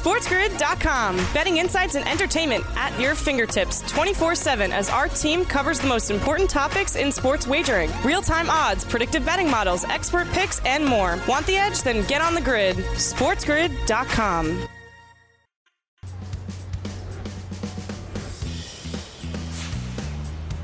SportsGrid.com. Betting insights and entertainment at your fingertips 24 7 as our team covers the most important topics in sports wagering real time odds, predictive betting models, expert picks, and more. Want the edge? Then get on the grid. SportsGrid.com.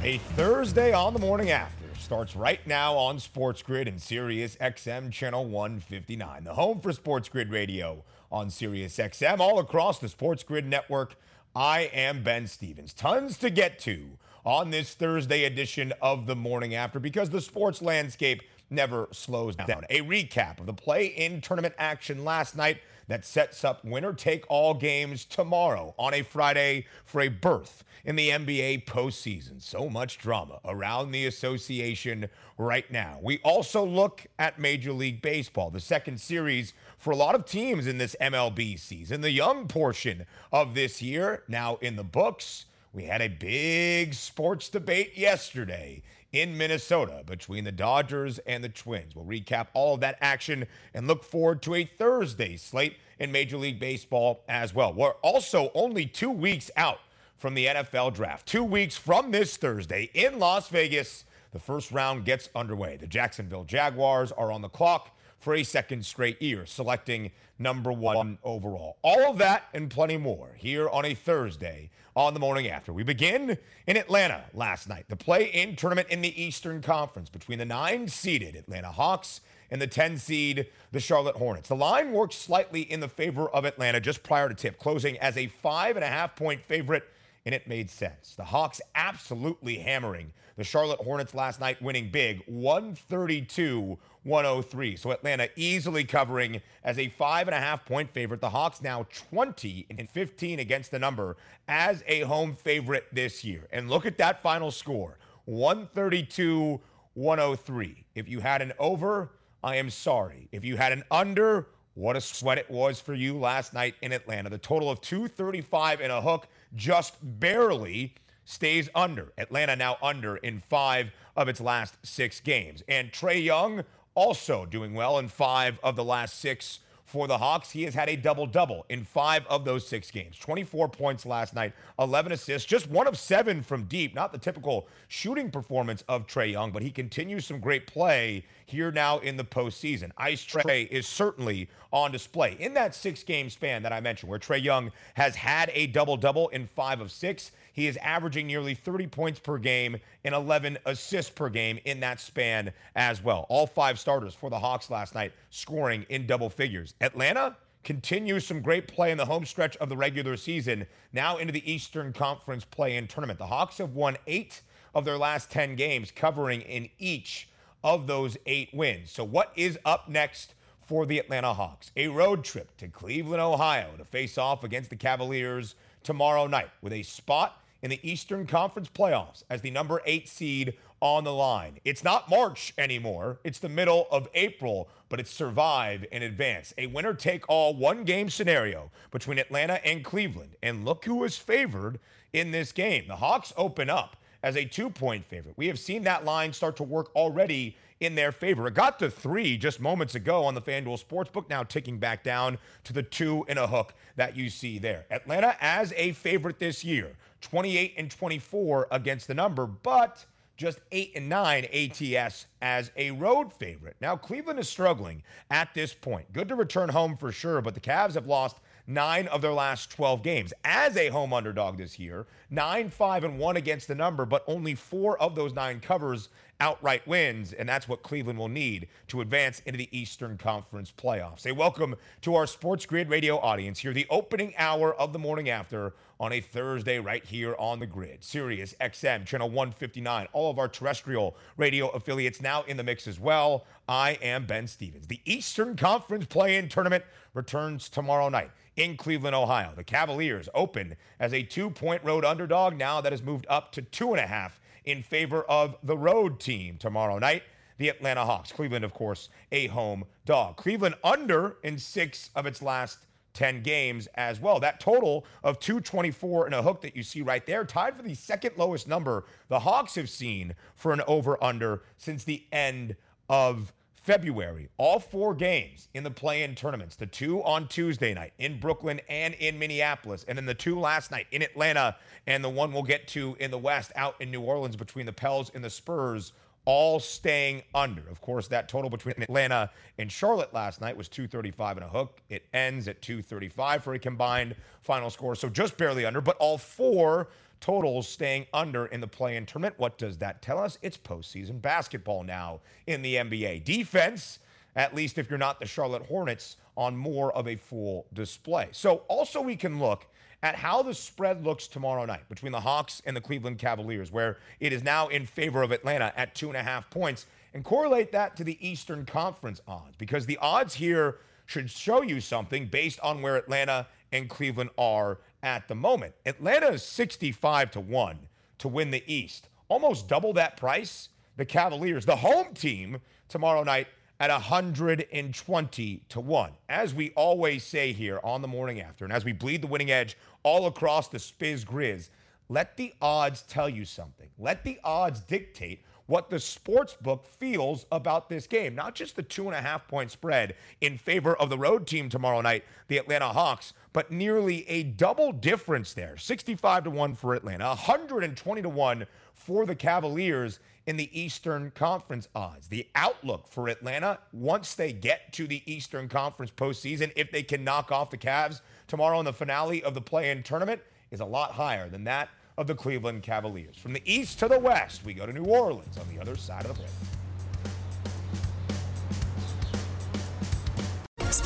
A Thursday on the morning after starts right now on Sports Grid and Sirius XM channel 159, the home for Sports Grid Radio on SiriusXM, all across the Sports Grid network. I am Ben Stevens. Tons to get to on this Thursday edition of the morning after because the sports landscape never slows down. A recap of the play in tournament action last night that sets up winner take all games tomorrow on a Friday for a berth in the NBA postseason. So much drama around the association right now. We also look at Major League Baseball, the second series for a lot of teams in this MLB season. The young portion of this year now in the books. We had a big sports debate yesterday in Minnesota between the Dodgers and the Twins. We'll recap all of that action and look forward to a Thursday slate in Major League Baseball as well. We're also only two weeks out from the NFL draft. Two weeks from this Thursday in Las Vegas, the first round gets underway. The Jacksonville Jaguars are on the clock for a second straight year, selecting number one overall. All of that and plenty more here on a Thursday on the morning after. We begin in Atlanta last night, the play in tournament in the Eastern Conference between the nine seeded Atlanta Hawks and the 10 seed, the Charlotte Hornets. The line worked slightly in the favor of Atlanta just prior to tip, closing as a five and a half point favorite and it made sense. The Hawks absolutely hammering the Charlotte Hornets last night, winning big 132 103. So Atlanta easily covering as a five and a half point favorite. The Hawks now 20 and 15 against the number as a home favorite this year. And look at that final score 132 103. If you had an over, I am sorry. If you had an under, what a sweat it was for you last night in Atlanta. The total of 235 and a hook just barely stays under. Atlanta now under in five of its last six games. And Trae Young also doing well in five of the last six for the Hawks. He has had a double double in five of those six games 24 points last night, 11 assists, just one of seven from deep. Not the typical shooting performance of Trae Young, but he continues some great play here now in the postseason. Ice Trae is certainly on display in that six game span that I mentioned, where Trae Young has had a double double in five of six. He is averaging nearly 30 points per game and 11 assists per game in that span as well. All five starters for the Hawks last night scoring in double figures. Atlanta continues some great play in the home stretch of the regular season, now into the Eastern Conference play in tournament. The Hawks have won eight of their last 10 games, covering in each of those eight wins. So, what is up next for the Atlanta Hawks? A road trip to Cleveland, Ohio to face off against the Cavaliers tomorrow night with a spot in the Eastern Conference playoffs as the number eight seed on the line. It's not March anymore, it's the middle of April, but it's survive and advance. A winner take all one game scenario between Atlanta and Cleveland. And look who is favored in this game. The Hawks open up as a two point favorite. We have seen that line start to work already in their favor. It got to three just moments ago on the FanDuel Sportsbook, now ticking back down to the two and a hook that you see there. Atlanta as a favorite this year, 28 and 24 against the number, but just 8 and 9 ATS as a road favorite. Now, Cleveland is struggling at this point. Good to return home for sure, but the Cavs have lost nine of their last 12 games as a home underdog this year. Nine, five, and one against the number, but only four of those nine covers outright wins, and that's what Cleveland will need to advance into the Eastern Conference playoffs. A welcome to our Sports Grid radio audience here, the opening hour of the morning after on a Thursday right here on the grid. Sirius XM, channel 159, all of our terrestrial radio affiliates now in the mix as well. I am Ben Stevens. The Eastern Conference play in tournament returns tomorrow night in Cleveland, Ohio. The Cavaliers open as a two point road underdog. Now that has moved up to two and a half in favor of the road team tomorrow night, the Atlanta Hawks. Cleveland, of course, a home dog. Cleveland under in six of its last 10 games as well. That total of 224 and a hook that you see right there, tied for the second lowest number the Hawks have seen for an over under since the end of February, all four games in the play in tournaments, the two on Tuesday night in Brooklyn and in Minneapolis, and then the two last night in Atlanta, and the one we'll get to in the West out in New Orleans between the Pels and the Spurs, all staying under. Of course, that total between Atlanta and Charlotte last night was 235 and a hook. It ends at 235 for a combined final score, so just barely under, but all four totals staying under in the play in tournament. What does that tell us? It's postseason basketball now in the NBA. Defense, at least if you're not the Charlotte Hornets, on more of a full display. So also we can look at how the spread looks tomorrow night between the Hawks and the Cleveland Cavaliers, where it is now in favor of Atlanta at two and a half points, and correlate that to the Eastern Conference odds, because the odds here should show you something based on where Atlanta and Cleveland are at the moment. Atlanta is 65 to 1 to win the East. Almost double that price. The Cavaliers, the home team, tomorrow night at 120 to 1. As we always say here on the morning after, and as we bleed the winning edge all across the Spiz Grizz, let the odds tell you something. Let the odds dictate what the sports book feels about this game. Not just the two and a half point spread in favor of the road team tomorrow night, the Atlanta Hawks, but nearly a double difference there 65 to 1 for Atlanta, 120 to 1 for the Cavaliers in the Eastern Conference odds. The outlook for Atlanta once they get to the Eastern Conference postseason, if they can knock off the Cavs tomorrow in the finale of the play in tournament, is a lot higher than that of the Cleveland Cavaliers. From the east to the west, we go to New Orleans on the other side of the break.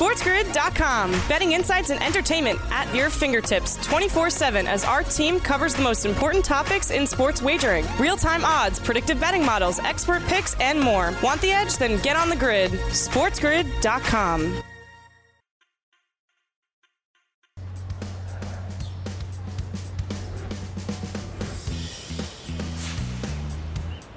SportsGrid.com. Betting insights and entertainment at your fingertips 24 7 as our team covers the most important topics in sports wagering real time odds, predictive betting models, expert picks, and more. Want the edge? Then get on the grid. SportsGrid.com.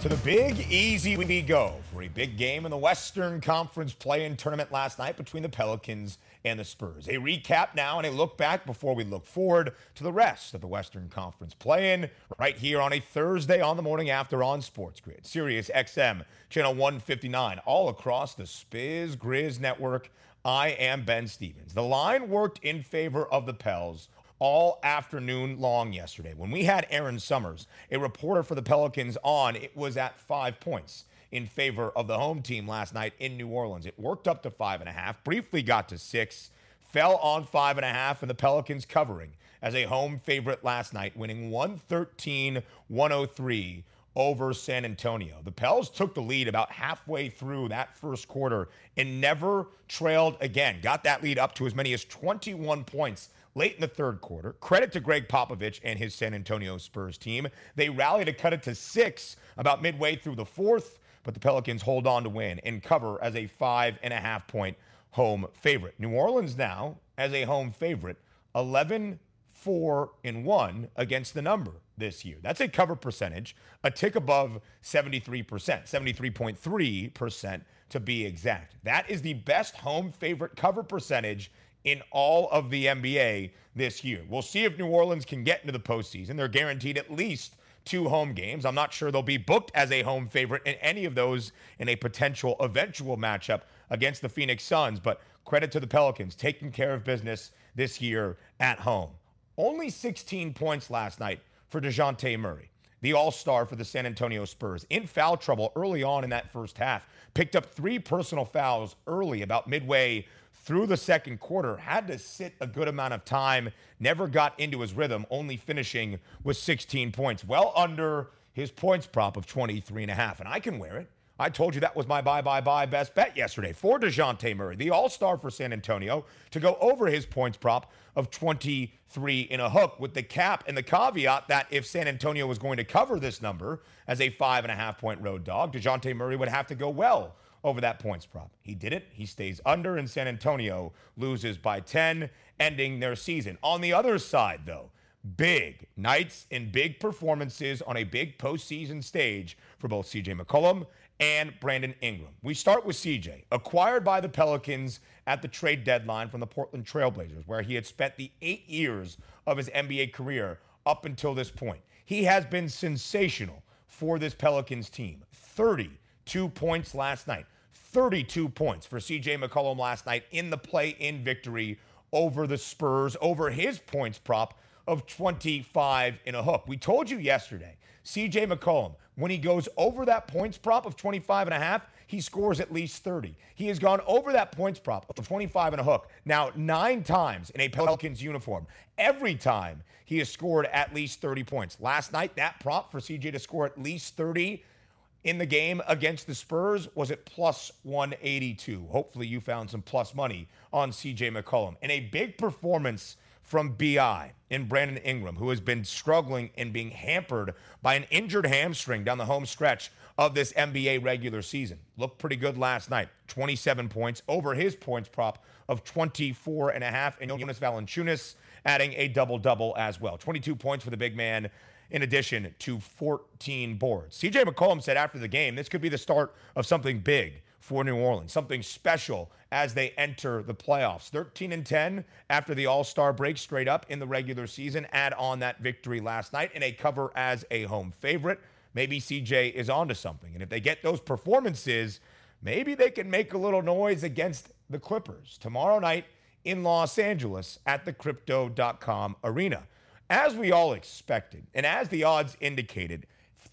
To the big easy we go for a big game in the Western Conference play-in tournament last night between the Pelicans and the Spurs. A recap now and a look back before we look forward to the rest of the Western Conference play-in right here on a Thursday on the morning after on Sports Grid, Sirius XM, channel 159, all across the Spiz Grizz network. I am Ben Stevens. The line worked in favor of the Pels all afternoon long yesterday. When we had Aaron Summers, a reporter for the Pelicans, on, it was at five points in favor of the home team last night in New Orleans. It worked up to five and a half, briefly got to six, fell on five and a half, and the Pelicans covering as a home favorite last night, winning 113 103 over San Antonio. The Pels took the lead about halfway through that first quarter and never trailed again. Got that lead up to as many as 21 points late in the third quarter. Credit to Gregg Popovich and his San Antonio Spurs team. They rally to cut it to six about midway through the fourth, but the Pelicans hold on to win and cover as a five and a half point home favorite. New Orleans now, as a home favorite, 11 4 and 1 against the number this year. That's a cover percentage, a tick above 73%, 73.3% to be exact. That is the best home favorite cover percentage in all of the NBA this year. We'll see if New Orleans can get into the postseason. They're guaranteed at least two home games. I'm not sure they'll be booked as a home favorite in any of those in a potential eventual matchup against the Phoenix Suns, but credit to the Pelicans taking care of business this year at home. Only 16 points last night for DeJounte Murray, the all star for the San Antonio Spurs, in foul trouble early on in that first half. Picked up three personal fouls early, about midway through the second quarter, had to sit a good amount of time, never got into his rhythm, only finishing with 16 points, well under his points prop of 23 and a half. And I can wear it. I told you that was my buy, buy, buy best bet yesterday for DeJounte Murray, the all star for San Antonio, to go over his points prop of 23 in a hook with the cap and the caveat that if San Antonio was going to cover this number as a five and a half point road dog, DeJounte Murray would have to go well over that points prop. He did it. He stays under, and San Antonio loses by 10, ending their season. On the other side, though, big nights and big performances on a big postseason stage for both CJ McCollum and Brandon Ingram. We start with CJ, acquired by the Pelicans at the trade deadline from the Portland Trailblazers, where he had spent the eight years of his NBA career up until this point. He has been sensational for this Pelicans team. 32 points last night, 32 points for CJ McCollum last night in the play in victory over the Spurs, over his points prop of 25 in a hook. We told you yesterday, CJ McCollum, when he goes over that points prop of 25 and a half, he scores at least 30. He has gone over that points prop of 25 and a hook now nine times in a Pelicans uniform. Every time he has scored at least 30 points. Last night, that prop for CJ to score at least 30 in the game against the Spurs was at plus 182. Hopefully, you found some plus money on CJ McCollum. And a big performance from BI in Brandon Ingram, who has been struggling and being hampered by an injured hamstring down the home stretch of this NBA regular season. Looked pretty good last night. 27 points over his points prop of 24 and a half. And Jonas Valanciunas adding a double double as well. 22 points for the big man in addition to 14 boards. CJ McCollum said after the game, this could be the start of something big for New Orleans, something special as they enter the playoffs. 13 and 10 after the All Star break, straight up in the regular season. Add on that victory last night in a cover as a home favorite. Maybe CJ is onto something. And if they get those performances, maybe they can make a little noise against the Clippers tomorrow night in Los Angeles at the crypto.com arena. As we all expected, and as the odds indicated,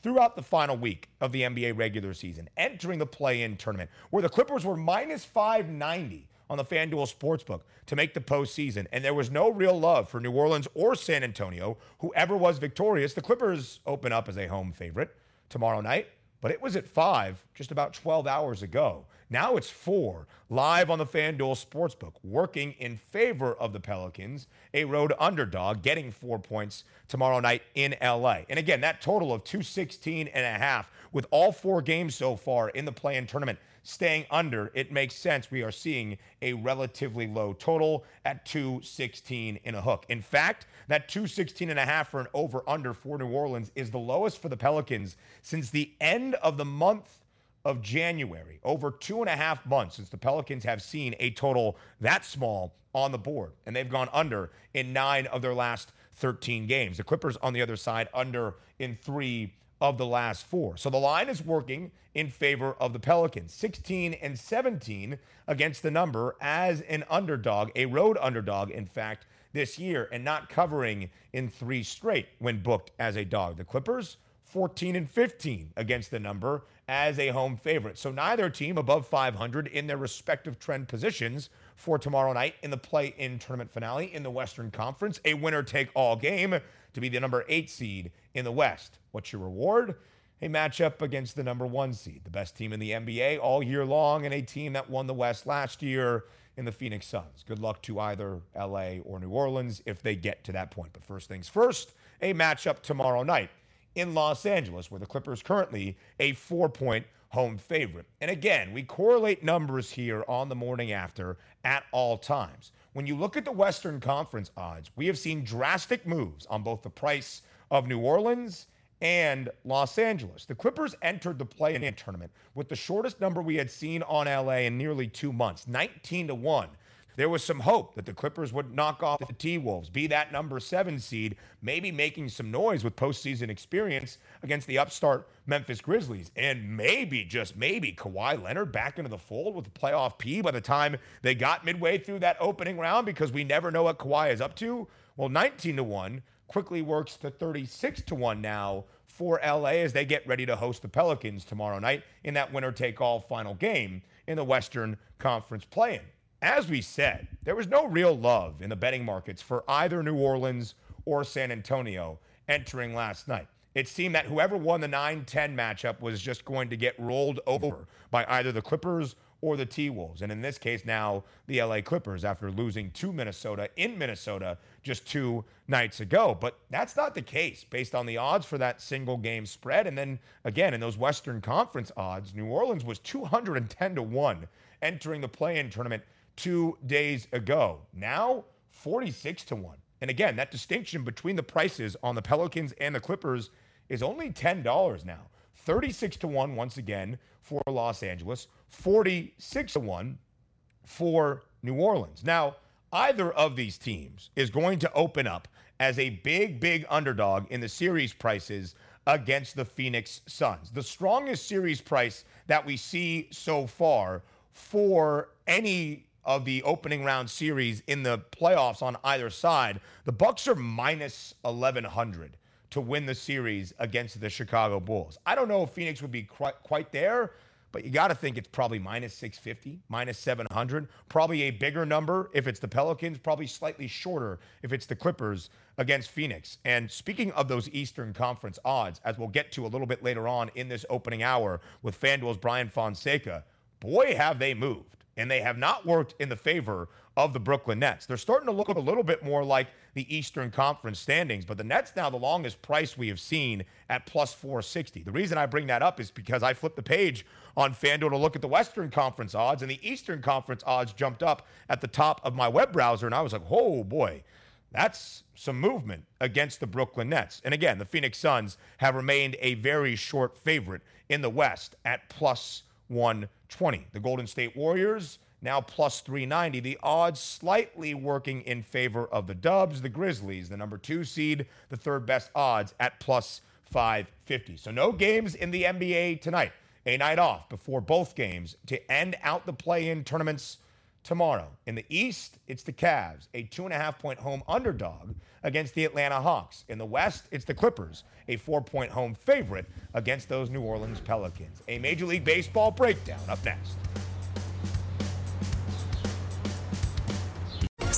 throughout the final week of the NBA regular season, entering the play in tournament, where the Clippers were minus 590 on the FanDuel Sportsbook to make the postseason. And there was no real love for New Orleans or San Antonio, whoever was victorious. The Clippers open up as a home favorite tomorrow night, but it was at five just about 12 hours ago. Now it's four, live on the FanDuel Sportsbook, working in favor of the Pelicans, a road underdog, getting four points tomorrow night in LA. And again, that total of 216 and a half with all four games so far in the play in tournament staying under, it makes sense. We are seeing a relatively low total at 216 in a hook. In fact, that 216 and a half for an over under for New Orleans is the lowest for the Pelicans since the end of the month of January. Over two and a half months since the Pelicans have seen a total that small on the board, and they've gone under in nine of their last 13 games. The Clippers, on the other side, under in three of the last four. So the line is working in favor of the Pelicans. 16 and 17 against the number as an underdog, a road underdog, in fact, this year, and not covering in three straight when booked as a dog. The Clippers, 14 and 15 against the number as a home favorite. So neither team above 500 in their respective trend positions for tomorrow night in the play in tournament finale in the Western Conference. A winner take all game to be the number eight seed in the West. What's your reward? A matchup against the number one seed, the best team in the NBA all year long, and a team that won the West last year in the Phoenix Suns. Good luck to either LA or New Orleans if they get to that point. But first things first, a matchup tomorrow night in Los Angeles, where the Clippers currently a four point home favorite. And again, we correlate numbers here on the morning after at all times. When you look at the Western Conference odds, we have seen drastic moves on both the price of New Orleans and Los Angeles. The Clippers entered the play-in tournament with the shortest number we had seen on LA in nearly 2 months, 19 to 1 there was some hope that the Clippers would knock off the T Wolves, be that number seven seed, maybe making some noise with postseason experience against the upstart Memphis Grizzlies. And maybe, just maybe, Kawhi Leonard back into the fold with the playoff P by the time they got midway through that opening round because we never know what Kawhi is up to. Well, 19 to 1 quickly works to 36 to 1 now for LA as they get ready to host the Pelicans tomorrow night in that winner take all final game in the Western Conference play in as we said, there was no real love in the betting markets for either New Orleans or San Antonio entering last night. It seemed that whoever won the 9 10 matchup was just going to get rolled over by either the Clippers or the T Wolves. And in this case, now the LA Clippers after losing to Minnesota in Minnesota just two nights ago. But that's not the case based on the odds for that single game spread. And then again, in those Western Conference odds, New Orleans was 210 to 1 entering the play in tournament two days ago. Now, 46 to 1. And again, that distinction between the prices on the Pelicans and the Clippers is only $10 now. 36 to 1 once again for Los Angeles, 46 to 1 for New Orleans. Now, either of these teams is going to open up as a big, big underdog in the series prices against the Phoenix Suns. The strongest series price that we see so far for any of the opening round series in the playoffs on either side, the Bucks are minus 1100 to win the series against the Chicago Bulls. I don't know if Phoenix would be quite, quite there, but you got to think it's probably minus 650, minus 700, probably a bigger number if it's the Pelicans, probably slightly shorter if it's the Clippers against Phoenix. And speaking of those Eastern Conference odds, as we'll get to a little bit later on in this opening hour with FanDuel's Brian Fonseca, boy, have they moved and they have not worked in the favor of the Brooklyn Nets. They're starting to look a little bit more like the Eastern Conference standings, but the Nets now the longest price we have seen at plus 460. The reason I bring that up is because I flipped the page on FanDuel to look at the Western Conference odds, and the Eastern Conference odds jumped up at the top of my web browser, and I was like, oh boy. That's some movement against the Brooklyn Nets. And again, the Phoenix Suns have remained a very short favorite in the West at plus 120. The Golden State Warriors now plus 390. The odds slightly working in favor of the Dubs. The Grizzlies, the number two seed, the third best odds at plus 550. So no games in the NBA tonight. A night off before both games to end out the play in tournaments tomorrow. In the East, it's the Cavs, a two and a half point home underdog against the Atlanta Hawks. In the West, it's the Clippers, a four point home favorite against those New Orleans Pelicans. A Major League Baseball breakdown up next.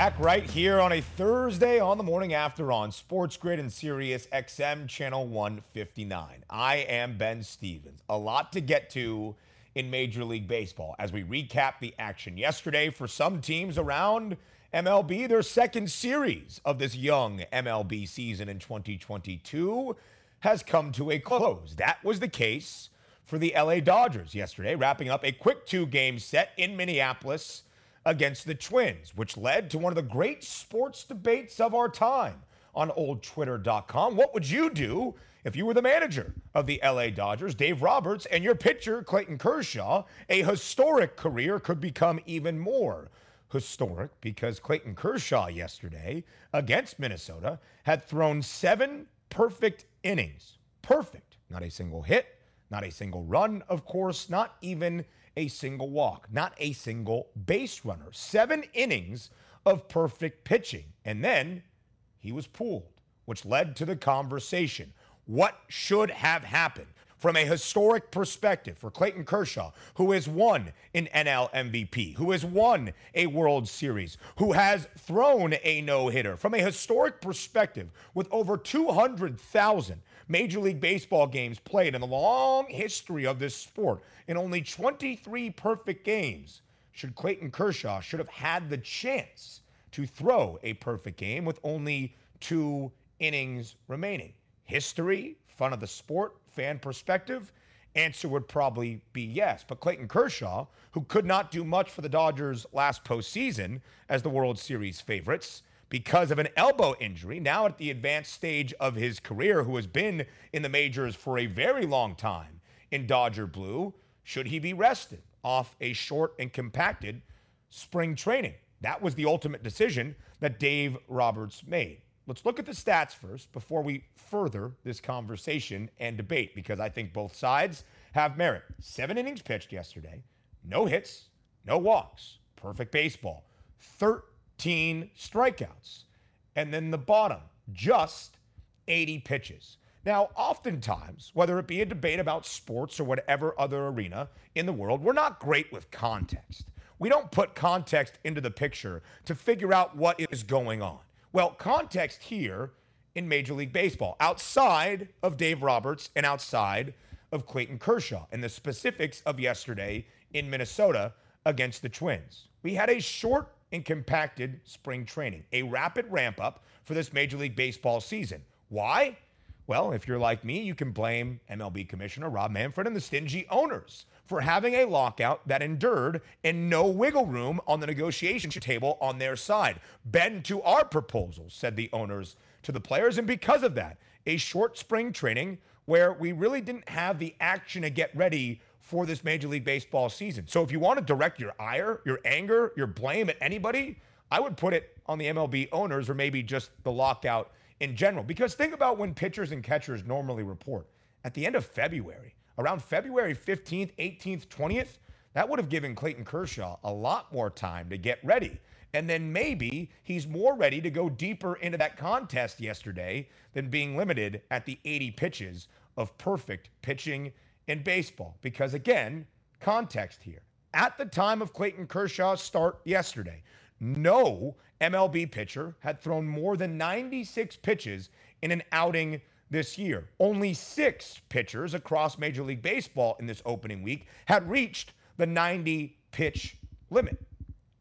Back right here on a Thursday on the morning after on Sports Grid and Sirius XM Channel 159. I am Ben Stevens. A lot to get to in Major League Baseball as we recap the action yesterday for some teams around MLB, their second series of this young MLB season in 2022 has come to a close. That was the case for the LA Dodgers yesterday, wrapping up a quick two game set in Minneapolis against the Twins, which led to one of the great sports debates of our time on oldtwitter.com. What would you do if you were the manager of the LA Dodgers, Dave Roberts, and your pitcher, Clayton Kershaw? A historic career could become even more historic because Clayton Kershaw yesterday against Minnesota had thrown seven perfect innings. Perfect. Not a single hit, not a single run, of course, not even a single walk, not a single base runner. Seven innings of perfect pitching. And then he was pulled, which led to the conversation. What should have happened? From a historic perspective for Clayton Kershaw, who has won an NL MVP, who has won a World Series, who has thrown a no hitter, from a historic perspective, with over 200,000 Major League Baseball games played in the long history of this sport in only 23 perfect games, should Clayton Kershaw should have had the chance to throw a perfect game with only two innings remaining. History, fun of the sport, fan perspective, answer would probably be yes. But Clayton Kershaw, who could not do much for the Dodgers last postseason as the World Series favorites, because of an elbow injury, now at the advanced stage of his career, who has been in the majors for a very long time in Dodger Blue, should he be rested off a short and compacted spring training? That was the ultimate decision that Dave Roberts made. Let's look at the stats first before we further this conversation and debate, because I think both sides have merit. Seven innings pitched yesterday, no hits, no walks, perfect baseball. 13 13 strikeouts. And then the bottom, just 80 pitches. Now, oftentimes, whether it be a debate about sports or whatever other arena in the world, we're not great with context. We don't put context into the picture to figure out what is going on. Well, context here in Major League Baseball, outside of Dave Roberts and outside of Clayton Kershaw, and the specifics of yesterday in Minnesota against the Twins. We had a short and compacted spring training, a rapid ramp up for this Major League Baseball season. Why? Well, if you're like me, you can blame MLB Commissioner Rob Manfred and the stingy owners for having a lockout that endured and no wiggle room on the negotiation table on their side. Bend to our proposals, said the owners to the players. And because of that, a short spring training where we really didn't have the action to get ready for this Major League Baseball season. So if you want to direct your ire, your anger, your blame at anybody, I would put it on the MLB owners or maybe just the lockout in general. Because think about when pitchers and catchers normally report. At the end of February, around February 15th, 18th, 20th, that would have given Clayton Kershaw a lot more time to get ready. And then maybe he's more ready to go deeper into that contest yesterday than being limited at the 80 pitches of perfect pitching in baseball. Because again, context here. At the time of Clayton Kershaw's start yesterday, no MLB pitcher had thrown more than 96 pitches in an outing this year. Only six pitchers across Major League Baseball in this opening week had reached the 90 pitch limit.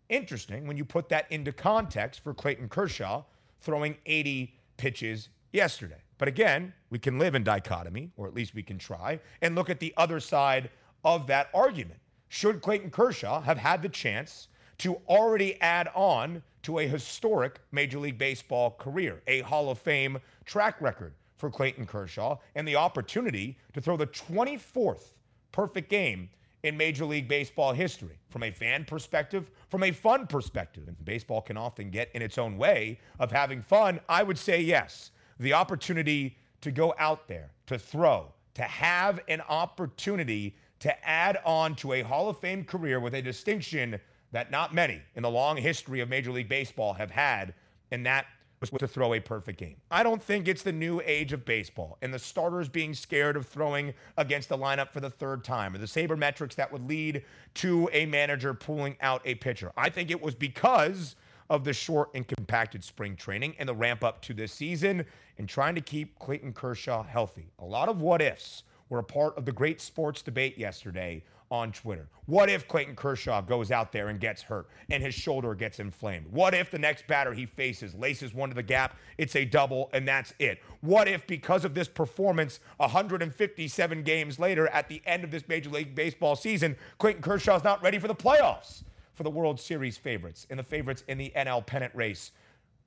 Interesting when you put that into context for Clayton Kershaw throwing 80 pitches yesterday. But again, we can live in dichotomy, or at least we can try, and look at the other side of that argument. Should Clayton Kershaw have had the chance to already add on to a historic Major League Baseball career, a Hall of Fame track record for Clayton Kershaw, and the opportunity to throw the 24th perfect game in Major League Baseball history from a fan perspective, from a fun perspective. And baseball can often get in its own way of having fun. I would say yes the opportunity to go out there, to throw, to have an opportunity to add on to a Hall of Fame career with a distinction that not many in the long history of Major League Baseball have had, and that was to throw a perfect game. I don't think it's the new age of baseball and the starters being scared of throwing against the lineup for the third time or the sabermetrics that would lead to a manager pulling out a pitcher. I think it was because of the short and compacted spring training and the ramp up to this season and trying to keep Clayton Kershaw healthy. A lot of what ifs were a part of the great sports debate yesterday on Twitter. What if Clayton Kershaw goes out there and gets hurt and his shoulder gets inflamed? What if the next batter he faces laces one to the gap, it's a double, and that's it? What if, because of this performance, 157 games later at the end of this Major League Baseball season, Clayton Kershaw's not ready for the playoffs? for the World Series favorites and the favorites in the NL pennant race,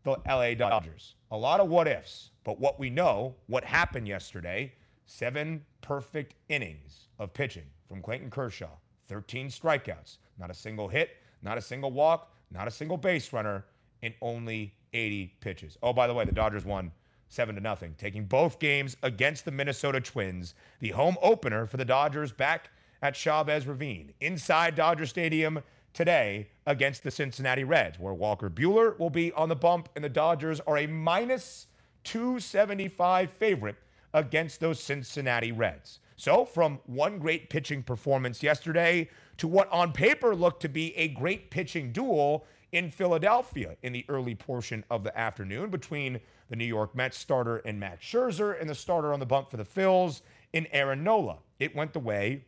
the LA Dodgers. A lot of what ifs, but what we know, what happened yesterday, seven perfect innings of pitching from Clayton Kershaw, 13 strikeouts, not a single hit, not a single walk, not a single base runner, in only 80 pitches. Oh, by the way, the Dodgers won seven to nothing, taking both games against the Minnesota Twins, the home opener for the Dodgers back at Chavez Ravine, inside Dodger Stadium today against the Cincinnati Reds, where Walker Buehler will be on the bump, and the Dodgers are a minus 275 favorite against those Cincinnati Reds. So, from one great pitching performance yesterday to what on paper looked to be a great pitching duel in Philadelphia in the early portion of the afternoon between the New York Mets starter and Max Scherzer and the starter on the bump for the Phils in Aaron Nola. It went the way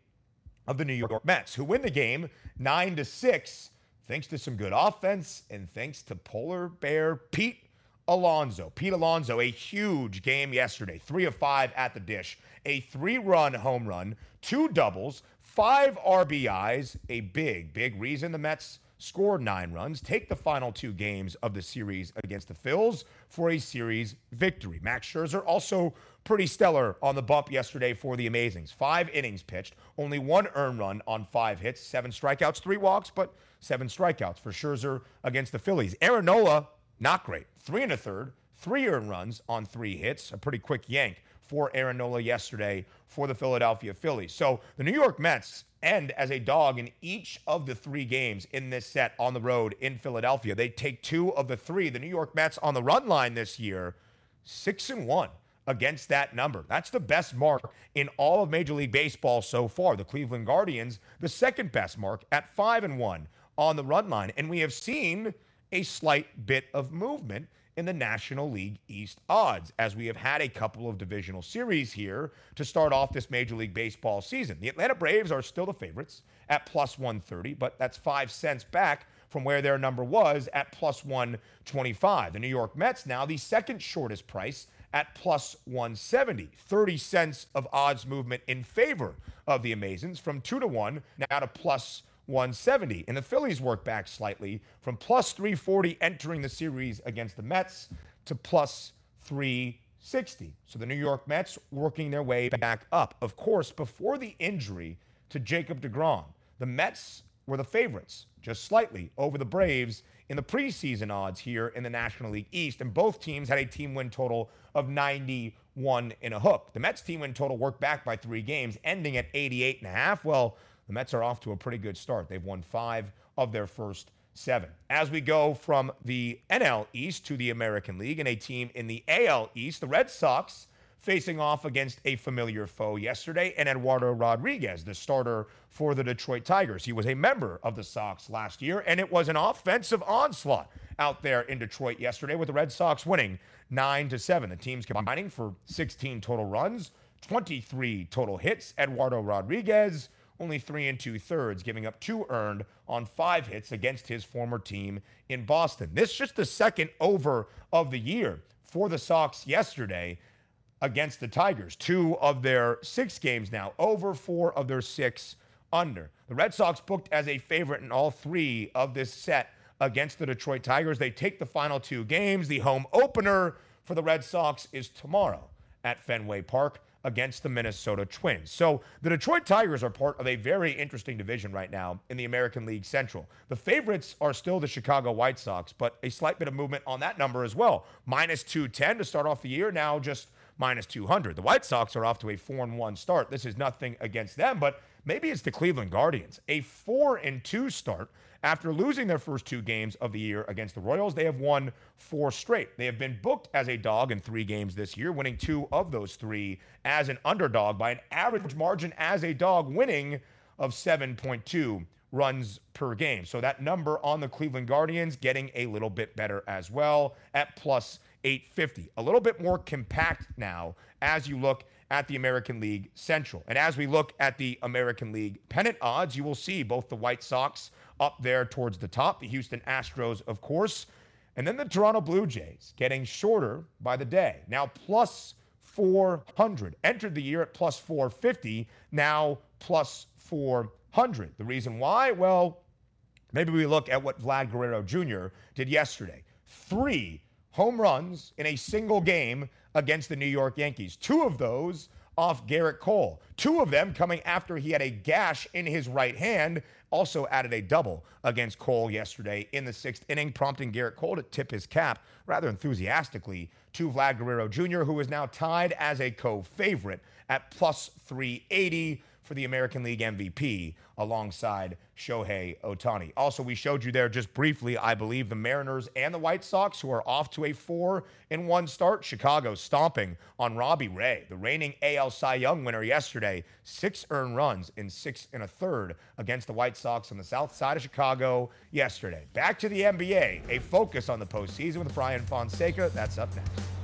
of the New York Mets, who win the game 9 to 6 thanks to some good offense and thanks to polar bear Pete Alonso. Pete Alonso, a huge game yesterday, 3 of 5 at the dish, a 3-run home run, two doubles, 5 RBIs, a big big reason the Mets scored 9 runs, take the final two games of the series against the Phils for a series victory. Max Scherzer also pretty stellar on the bump yesterday for the Amazings. Five innings pitched, only one earned run on five hits, seven strikeouts, three walks, but seven strikeouts for Scherzer against the Phillies. Aaron Nola, not great. Three and a third, three earned runs on three hits, a pretty quick yank for Aaron Nola yesterday for the Philadelphia Phillies. So the New York Mets end as a dog in each of the three games in this set on the road in Philadelphia. They take two of the three. The New York Mets on the run line this year, six and one against that number. That's the best mark in all of Major League Baseball so far. The Cleveland Guardians, the second best mark at 5 and 1 on the run line, and we have seen a slight bit of movement in the National League East odds as we have had a couple of divisional series here to start off this Major League Baseball season. The Atlanta Braves are still the favorites at plus 130, but that's 5 cents back from where their number was at plus 125. The New York Mets now the second shortest price at plus 170. 30 cents of odds movement in favor of the Amazons from 2 to 1 now to plus 170. And the Phillies work back slightly from plus 340 entering the series against the Mets to plus 360. So the New York Mets working their way back up. Of course, before the injury to Jacob DeGrom, the Mets were the favorites, just slightly, over the Braves in the preseason odds here in the National League East. And both teams had a team win total of 91 in a hook. The Mets team win total worked back by three games, ending at 88 and a half. Well, the Mets are off to a pretty good start. They've won five of their first seven. As we go from the NL East to the American League and a team in the AL East, the Red Sox facing off against a familiar foe yesterday, and Eduardo Rodriguez, the starter for the Detroit Tigers. He was a member of the Sox last year, and it was an offensive onslaught out there in Detroit yesterday with the Red Sox winning 9 to 7. The teams combining for 16 total runs, 23 total hits. Eduardo Rodriguez only three and two thirds, giving up two earned on five hits against his former team in Boston. This is just the second over of the year for the Sox yesterday against the Tigers. Two of their six games now, over four of their six under. The Red Sox booked as a favorite in all three of this set against the Detroit Tigers. They take the final two games. The home opener for the Red Sox is tomorrow at Fenway Park against the Minnesota Twins. So the Detroit Tigers are part of a very interesting division right now in the American League Central. The favorites are still the Chicago White Sox, but a slight bit of movement on that number as well. Minus 210 to start off the year, now just minus 200. The White Sox are off to a 4 and 1 start. This is nothing against them, but maybe it's the Cleveland Guardians. A 4 and 2 start after losing their first two games of the year against the Royals. They have won four straight. They have been booked as a dog in three games this year, winning two of those three as an underdog by an average margin as a dog, winning of 7.2 runs per game. So that number on the Cleveland Guardians getting a little bit better as well at plus 850. A little bit more compact now as you look at the American League Central. And as we look at the American League pennant odds, you will see both the White Sox up there towards the top, the Houston Astros, of course, and then the Toronto Blue Jays getting shorter by the day. Now plus 400. Entered the year at plus 450, now plus 400. The reason why? Well, maybe we look at what Vlad Guerrero Jr. did yesterday. Three home runs in a single game against the New York Yankees. Two of those off Gerrit Cole. Two of them coming after he had a gash in his right hand. Also added a double against Cole yesterday in the sixth inning, prompting Gerrit Cole to tip his cap rather enthusiastically to Vlad Guerrero Jr., who is now tied as a co favorite at plus 380 for the American League MVP alongside Shohei Ohtani. Also, we showed you there just briefly, I believe, the Mariners and the White Sox, who are off to a four in one start. Chicago stomping on Robbie Ray, the reigning AL Cy Young winner yesterday. Six earned runs in six and a third against the White Sox on the south side of Chicago yesterday. Back to the NBA, a focus on the postseason with Brian Fonseca. That's up next.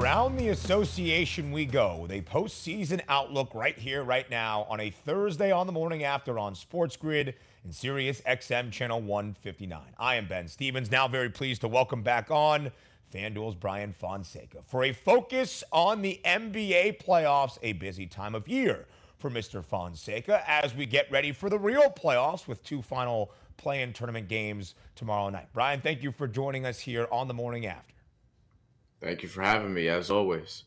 Around the association we go with a postseason outlook right here, right now, on a Thursday on the morning after on Sports Grid and Sirius XM Channel 159. I am Ben Stevens, now very pleased to welcome back on FanDuel's Brian Fonseca for a focus on the NBA playoffs, a busy time of year for Mr. Fonseca as we get ready for the real playoffs with two final play in tournament games tomorrow night. Brian, thank you for joining us here on the morning after. Thank you for having me, as always.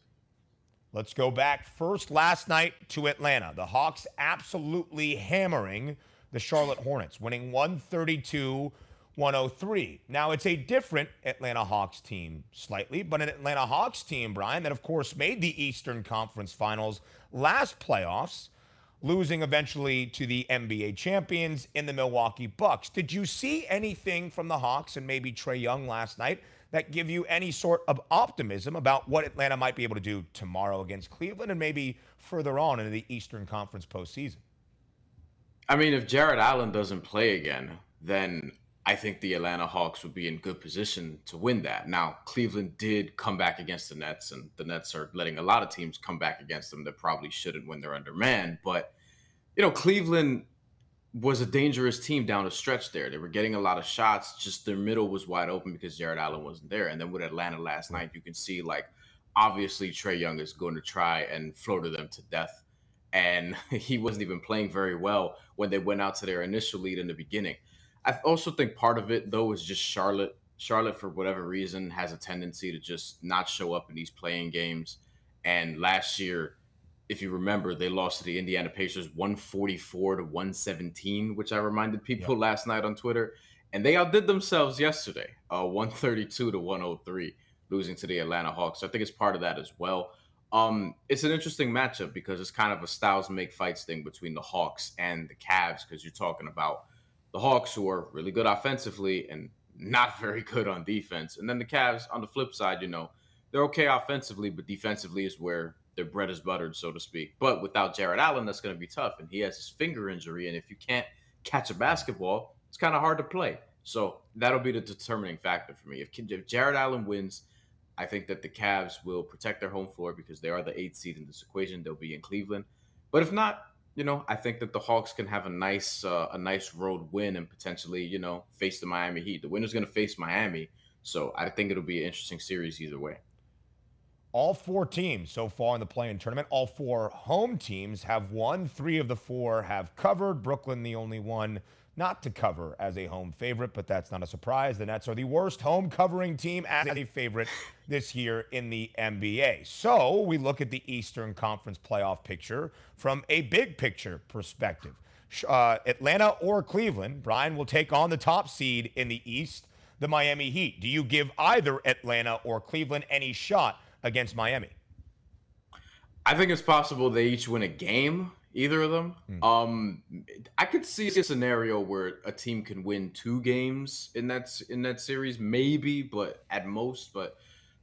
Let's go back first last night to Atlanta. The Hawks absolutely hammering the Charlotte Hornets, winning 132 103. Now, it's a different Atlanta Hawks team slightly, but an Atlanta Hawks team, Brian, that of course made the Eastern Conference Finals last playoffs, losing eventually to the NBA champions in the Milwaukee Bucks. Did you see anything from the Hawks and maybe Trae Young last night that give you any sort of optimism about what Atlanta might be able to do tomorrow against Cleveland and maybe further on into the Eastern Conference postseason? I mean, if Jarrett Allen doesn't play again, then I think the Atlanta Hawks would be in good position to win that. Now, Cleveland did come back against the Nets, and the Nets are letting a lot of teams come back against them that probably shouldn't when they're undermanned. But, you know, Cleveland was a dangerous team down the stretch there. They were getting a lot of shots, just their middle was wide open because Jarrett Allen wasn't there. And then with Atlanta last night, you can see, like, obviously Trae Young is going to try and floater them to death. And he wasn't even playing very well when they went out to their initial lead in the beginning. I also think part of it though is just Charlotte. Charlotte, for whatever reason, has a tendency to just not show up in these play-in games. And last year, if you remember, they lost to the Indiana Pacers 144 to 117, which I reminded people yep. last night on Twitter. And they outdid themselves yesterday, uh, 132 to 103, losing to the Atlanta Hawks. So I think it's part of that as well. Um, it's an interesting matchup because it's kind of a styles make fights thing between the Hawks and the Cavs because you're talking about the Hawks, who are really good offensively and not very good on defense. And then the Cavs, on the flip side, you know, they're okay offensively, but defensively is where their bread is buttered, so to speak. But without Jarrett Allen, that's going to be tough. And he has his finger injury. And if you can't catch a basketball, it's kind of hard to play. So that'll be the determining factor for me. If, if Jarrett Allen wins, I think that the Cavs will protect their home floor because they are the eighth seed in this equation. They'll be in Cleveland. But if not, you know, I think that the Hawks can have a nice uh, a nice road win and potentially, you know, face the Miami Heat. The winner's going to face Miami, so I think it'll be an interesting series either way. All four teams so far in the play-in tournament, all four home teams have won. Three of the four have covered. Brooklyn, the only one not to cover as a home favorite, but that's not a surprise. The Nets are the worst home covering team as a favorite this year in the NBA. So we look at the Eastern Conference playoff picture from a big picture perspective. Uh, Atlanta or Cleveland, Brian will take on the top seed in the East, the Miami Heat. Do you give either Atlanta or Cleveland any shot against Miami? I think it's possible they each win a game either of them. Mm. Um, I could see a scenario where a team can win two games in that in that series, maybe, but at most, but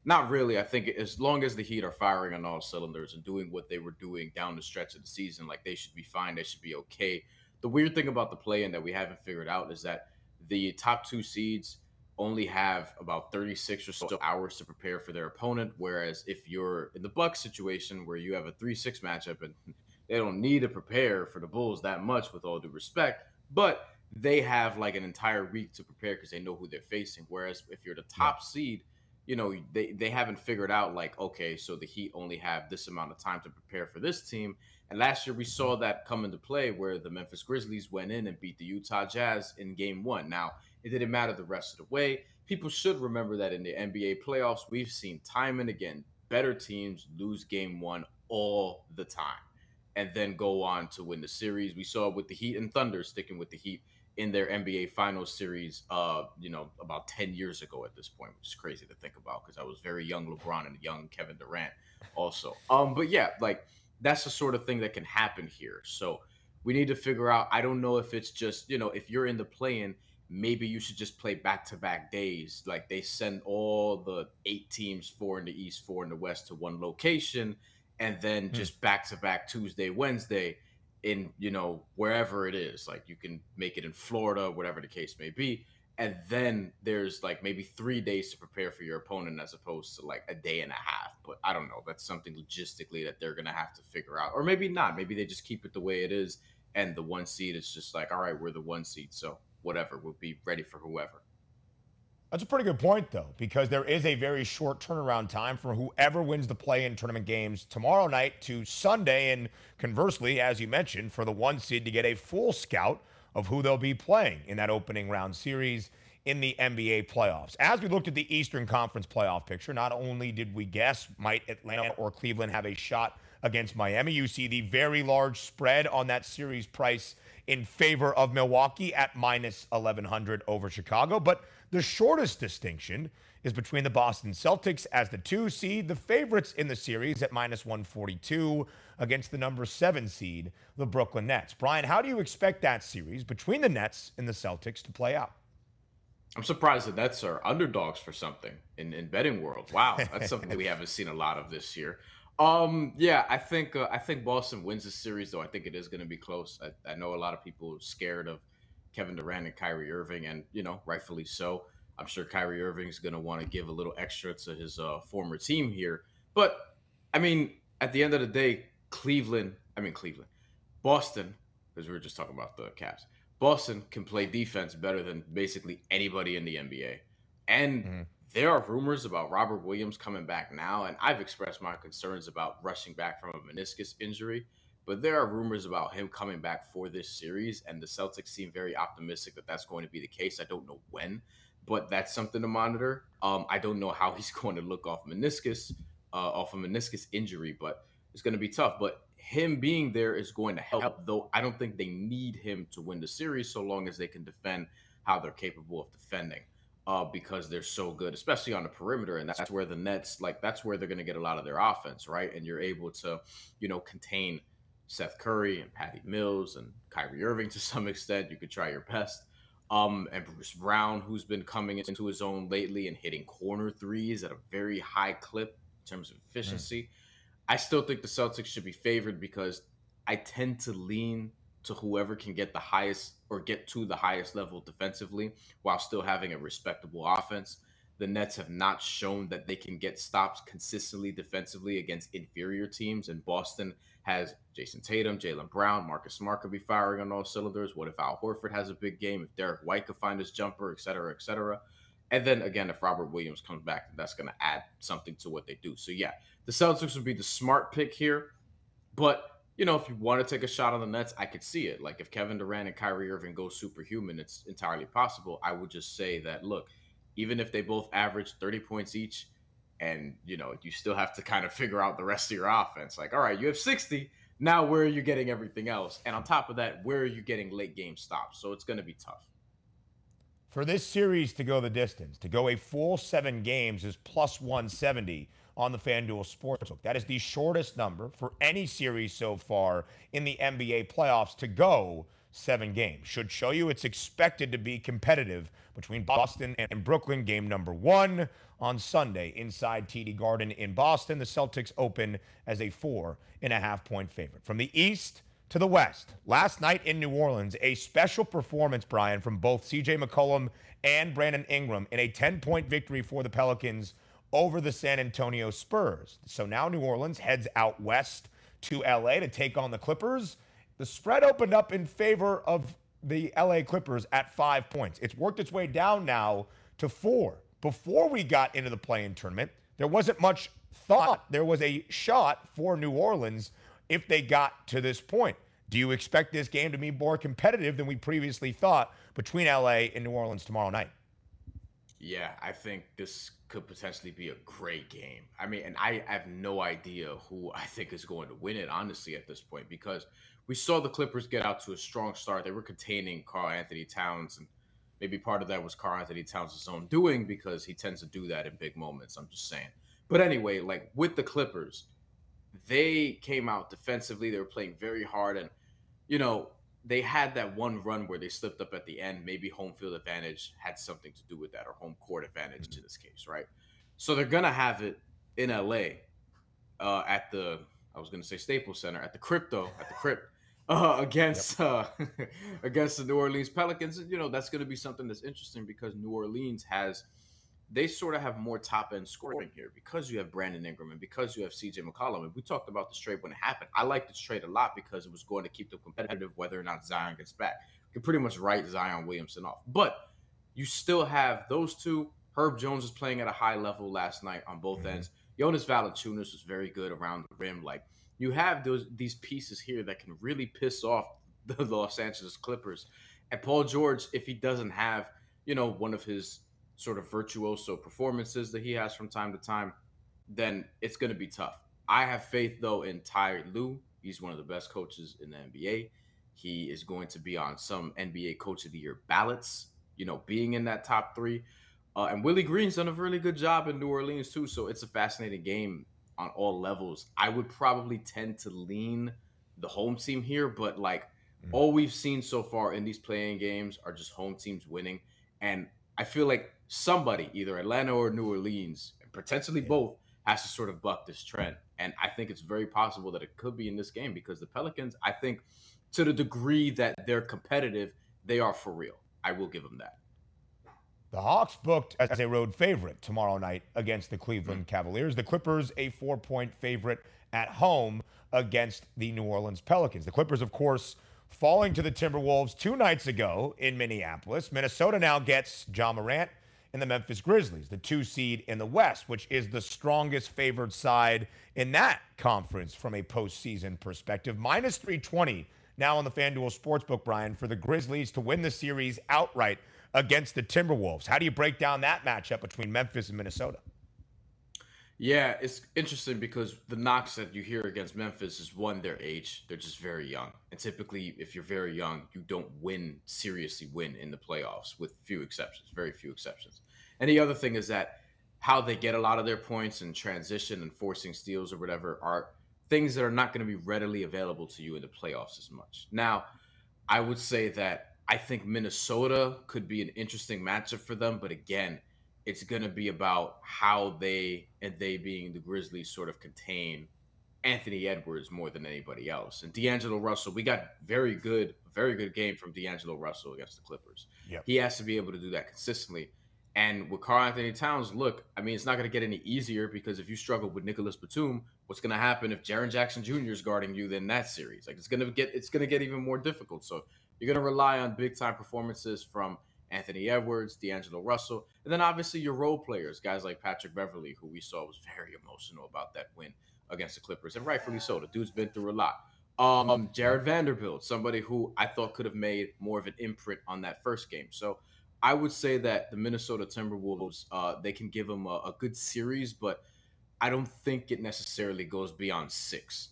not really. I think as long as the Heat are firing on all cylinders and doing what they were doing down the stretch of the season, like they should be fine. They should be okay. The weird thing about the play-in that we haven't figured out is that the top two seeds only have about 36 or so hours to prepare for their opponent whereas if you're in the bucks situation where you have a 3-6 matchup and they don't need to prepare for the Bulls that much, with all due respect. But they have like an entire week to prepare because they know who they're facing. Whereas if you're the top seed, you know they, they haven't figured out like okay, so the Heat only have this amount of time to prepare for this team. And last year we saw that come into play where the Memphis Grizzlies went in and beat the Utah Jazz in Game One. Now it didn't matter the rest of the way. People should remember that in the NBA playoffs, we've seen time and again better teams lose Game One all the time and then go on to win the series. We saw with the Heat and Thunder sticking with the Heat in their NBA Finals series, uh, you know, about 10 years ago at this point, which is crazy to think about because I was very young LeBron and young Kevin Durant also. Um, but yeah, like that's the sort of thing that can happen here. So we need to figure out. I don't know if it's just, you know, if you're in the play-in, maybe you should just play back-to-back days. Like they send all the eight teams, four in the East, four in the West, to one location and then hmm. just back to back Tuesday, Wednesday in, you know, wherever it is. Like you can make it in Florida, whatever the case may be. And then there's like maybe three days to prepare for your opponent as opposed to like a day and a half. But I don't know. That's something logistically that they're going to have to figure out. Or maybe not. Maybe they just keep it the way it is. And the one seed is just like, all right, we're the one seed. So whatever, we'll be ready for whoever. That's a pretty good point, though, because there is a very short turnaround time for whoever wins the play in tournament games tomorrow night to Sunday. And conversely, as you mentioned, for the one seed to get a full scout of who they'll be playing in that opening round series in the NBA playoffs. As we looked at the Eastern Conference playoff picture, not only did we guess might Atlanta or Cleveland have a shot against Miami, you see the very large spread on that series price in favor of Milwaukee at minus 1100 over Chicago. But the shortest distinction is between the Boston Celtics as the two seed, the favorites in the series at minus 142 against the number seven seed, the Brooklyn Nets. Brian, how do you expect that series between the Nets and the Celtics to play out? I'm surprised that that's our underdogs for something in, in betting world. Wow, that's something that we haven't seen a lot of this year. Um, yeah, I think uh, I think Boston wins the series, though. I think it is going to be close. I, I, know a lot of people are scared of Kevin Durant and Kyrie Irving, and you know, rightfully so. I'm sure Kyrie Irving is going to want to give a little extra to his uh, former team here. But I mean, at the end of the day, Cleveland, I mean Cleveland, Boston, because we were just talking about the Cavs. Boston can play defense better than basically anybody in the NBA. And mm-hmm. There are rumors about Robert Williams coming back now. And I've expressed my concerns about rushing back from a meniscus injury. But there are rumors about him coming back for this series. And the Celtics seem very optimistic that that's going to be the case. I don't know when, but that's something to monitor. Um, I don't know how he's going to look off meniscus, uh, off a meniscus injury, but it's going to be tough. But him being there is going to help, though I don't think they need him to win the series so long as they can defend how they're capable of defending. Uh, because they're so good, especially on the perimeter, and that's where the Nets like that's where they're going to get a lot of their offense, right? And you're able to, you know, contain Seth Curry and Patty Mills and Kyrie Irving to some extent. You could try your best. Um, and Bruce Brown, who's been coming into his own lately and hitting corner threes at a very high clip in terms of efficiency. Mm. I still think the Celtics should be favored because I tend to lean to whoever can get the highest or get to the highest level defensively while still having a respectable offense. The Nets have not shown that they can get stops consistently defensively against inferior teams, and Boston has Jayson Tatum, Jaylen Brown, Marcus Smart could be firing on all cylinders. What if Al Horford has a big game? If Derrick White could find his jumper, et cetera, et cetera. And then again, if Robert Williams comes back, that's going to add something to what they do. So yeah, the Celtics would be the smart pick here. But you know, if you want to take a shot on the Nets, I could see it. Like if Kevin Durant and Kyrie Irving go superhuman, it's entirely possible. I would just say that look, even if they both average 30 points each, and you know, you still have to kind of figure out the rest of your offense. Like, all right, you have 60. Now where are you getting everything else? And on top of that, where are you getting late game stops? So it's gonna be tough for this series to go the distance, to go a full seven games is plus 170 on the FanDuel Sportsbook. That is the shortest number for any series so far in the NBA playoffs to go seven games. Should show you it's expected to be competitive between Boston and Brooklyn. Game number one on Sunday inside TD Garden in Boston. The Celtics open as a four and a half point favorite. From the East, to the West. Last night in New Orleans, a special performance, Brian, from both CJ McCollum and Brandon Ingram in a 10 point victory for the Pelicans over the San Antonio Spurs. So now New Orleans heads out west to LA to take on the Clippers. The spread opened up in favor of the LA Clippers at five points. It's worked its way down now to four. Before we got into the play in tournament, there wasn't much thought. There was a shot for New Orleans if they got to this point. Do you expect this game to be more competitive than we previously thought between LA and New Orleans tomorrow night? Yeah, I think this could potentially be a great game. I mean, and I have no idea who I think is going to win it, honestly, at this point, because we saw the Clippers get out to a strong start. They were containing Karl-Anthony Towns, and maybe part of that was Karl-Anthony Towns' own doing because he tends to do that in big moments. I'm just saying. But anyway, like with the Clippers, they came out defensively. They were playing very hard, and you know they had that one run where they slipped up at the end. Maybe home field advantage had something to do with that, or home court advantage mm-hmm. in this case, right? So they're gonna have it in LA uh, at the I was gonna say Staples Center at the Crypto at the Crypt. Uh, against yep. uh, against the New Orleans Pelicans, you know that's going to be something that's interesting because New Orleans has they sort of have more top end scoring here because you have Brandon Ingram and because you have CJ McCollum. And we talked about this trade when it happened. I like this trade a lot because it was going to keep them competitive whether or not Zion gets back. You can pretty much write Zion Williamson off. But you still have those two. Herb Jones is playing at a high level last night on both mm-hmm. ends. Jonas Valanciunas was very good around the rim. Like you have those these pieces here that can really piss off the Los Angeles Clippers. And Paul George, if he doesn't have, you know, one of his sort of virtuoso performances that he has from time to time, then it's going to be tough. I have faith though in Ty Lue. He's one of the best coaches in the NBA. He is going to be on some NBA Coach of the Year ballots. You know, being in that top three. Uh, and Willie Green's done a really good job in New Orleans too. So it's a fascinating game on all levels. I would probably tend to lean the home team here, but like mm-hmm. all we've seen so far in these play-in games are just home teams winning. And I feel like somebody, either Atlanta or New Orleans, potentially both, has to sort of buck this trend. And I think it's very possible that it could be in this game because the Pelicans, I think, to the degree that they're competitive, they are for real. I will give them that. The Hawks booked as a road favorite tomorrow night against the Cleveland Cavaliers. The Clippers, a four point favorite at home against the New Orleans Pelicans. The Clippers, of course, falling to the Timberwolves two nights ago in Minneapolis. Minnesota now gets Ja Morant and the Memphis Grizzlies, the two seed in the West, which is the strongest favored side in that conference from a postseason perspective. Minus 320 now on the FanDuel Sportsbook, Brian, for the Grizzlies to win the series outright against the Timberwolves. How do you break down that matchup between Memphis and Minnesota? Yeah, it's interesting because the knocks that you hear against Memphis is one, their age. They're just very young. And typically, if you're very young, you don't win, seriously win in the playoffs, with few exceptions, very few exceptions. And the other thing is that how they get a lot of their points and transition and forcing steals or whatever are things that are not going to be readily available to you in the playoffs as much. Now, I would say that I think Minnesota could be an interesting matchup for them, but again, it's going to be about how they and they being the Grizzlies sort of contain Anthony Edwards more than anybody else. And D'Angelo Russell, we got very good, very good game from D'Angelo Russell against the Clippers. Yep. He has to be able to do that consistently. And with Karl-Anthony Towns, look, I mean, it's not going to get any easier because if you struggle with Nicolas Batum, what's going to happen if Jaren Jackson Jr. is guarding you in that series? Like it's going to get it's going to get even more difficult. So you're going to rely on big time performances from Anthony Edwards, D'Angelo Russell, and then obviously your role players, guys like Patrick Beverley, who we saw was very emotional about that win against the Clippers, and rightfully so. The dude's been through a lot. Um, Jarred Vanderbilt, somebody who I thought could have made more of an imprint on that first game. So I would say that the Minnesota Timberwolves, uh, they can give them a, a good series, but I don't think it necessarily goes beyond six.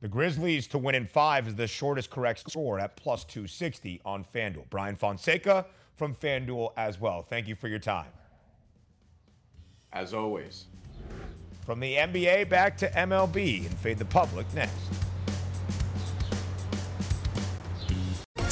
The Grizzlies to win in five is the shortest correct score at plus 260 on FanDuel. Brian Fonseca from FanDuel as well. Thank you for your time. As always. From the NBA back to MLB and fade the public next.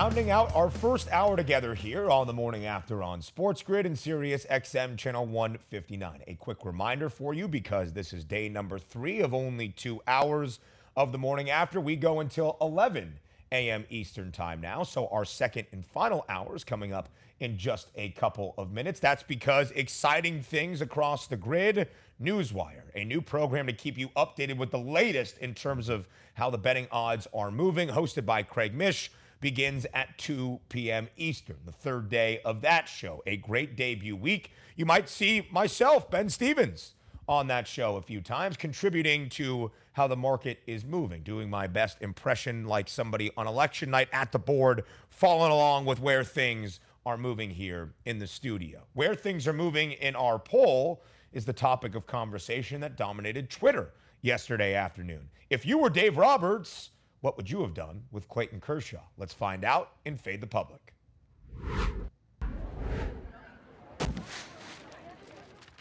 Rounding out our first hour together here on the morning after on Sports Grid and Sirius XM channel 159. A quick reminder for you because this is day number three of only two hours of the morning after. We go until 11 a.m. Eastern time now. So our second and final hours coming up in just a couple of minutes. That's because exciting things across the grid. Newswire, a new program to keep you updated with the latest in terms of how the betting odds are moving, hosted by Craig Mish begins at 2 p.m. Eastern, the third day of that show. A great debut week. You might see myself, Ben Stevens, on that show a few times, contributing to how the market is moving, doing my best impression like somebody on election night at the board, following along with where things are moving here in the studio. Where things are moving in our poll is the topic of conversation that dominated Twitter yesterday afternoon. If you were Dave Roberts, what would you have done with Clayton Kershaw? Let's find out and Fade the Public.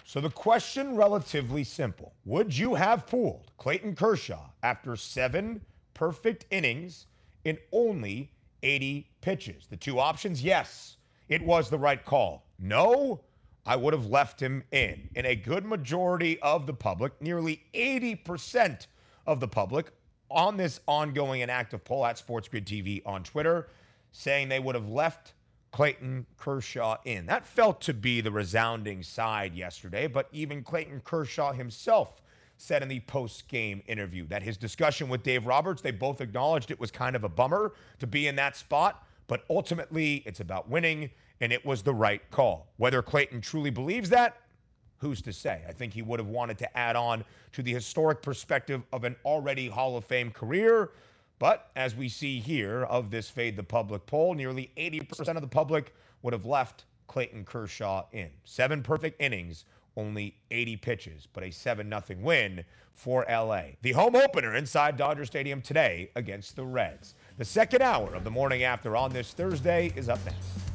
So the question relatively simple. Would you have pulled Clayton Kershaw after 7 perfect innings in only 80 pitches? The two options, yes, it was the right call. No, I would have left him in. And a good majority of the public, nearly 80% of the public on this ongoing and active poll at SportsGrid TV on Twitter, saying they would have left Clayton Kershaw in. That felt to be the resounding side yesterday, but even Clayton Kershaw himself said in the post game interview that his discussion with Dave Roberts, they both acknowledged it was kind of a bummer to be in that spot, but ultimately it's about winning, and it was the right call. Whether Clayton truly believes that, who's to say? I think he would have wanted to add on to the historic perspective of an already Hall of Fame career. But as we see here of this Fade the Public poll, nearly 80% of the public would have left Clayton Kershaw in. Seven perfect innings, only 80 pitches, but a 7 0 win for LA. The home opener inside Dodger Stadium today against the Reds. The second hour of the morning after on this Thursday is up next.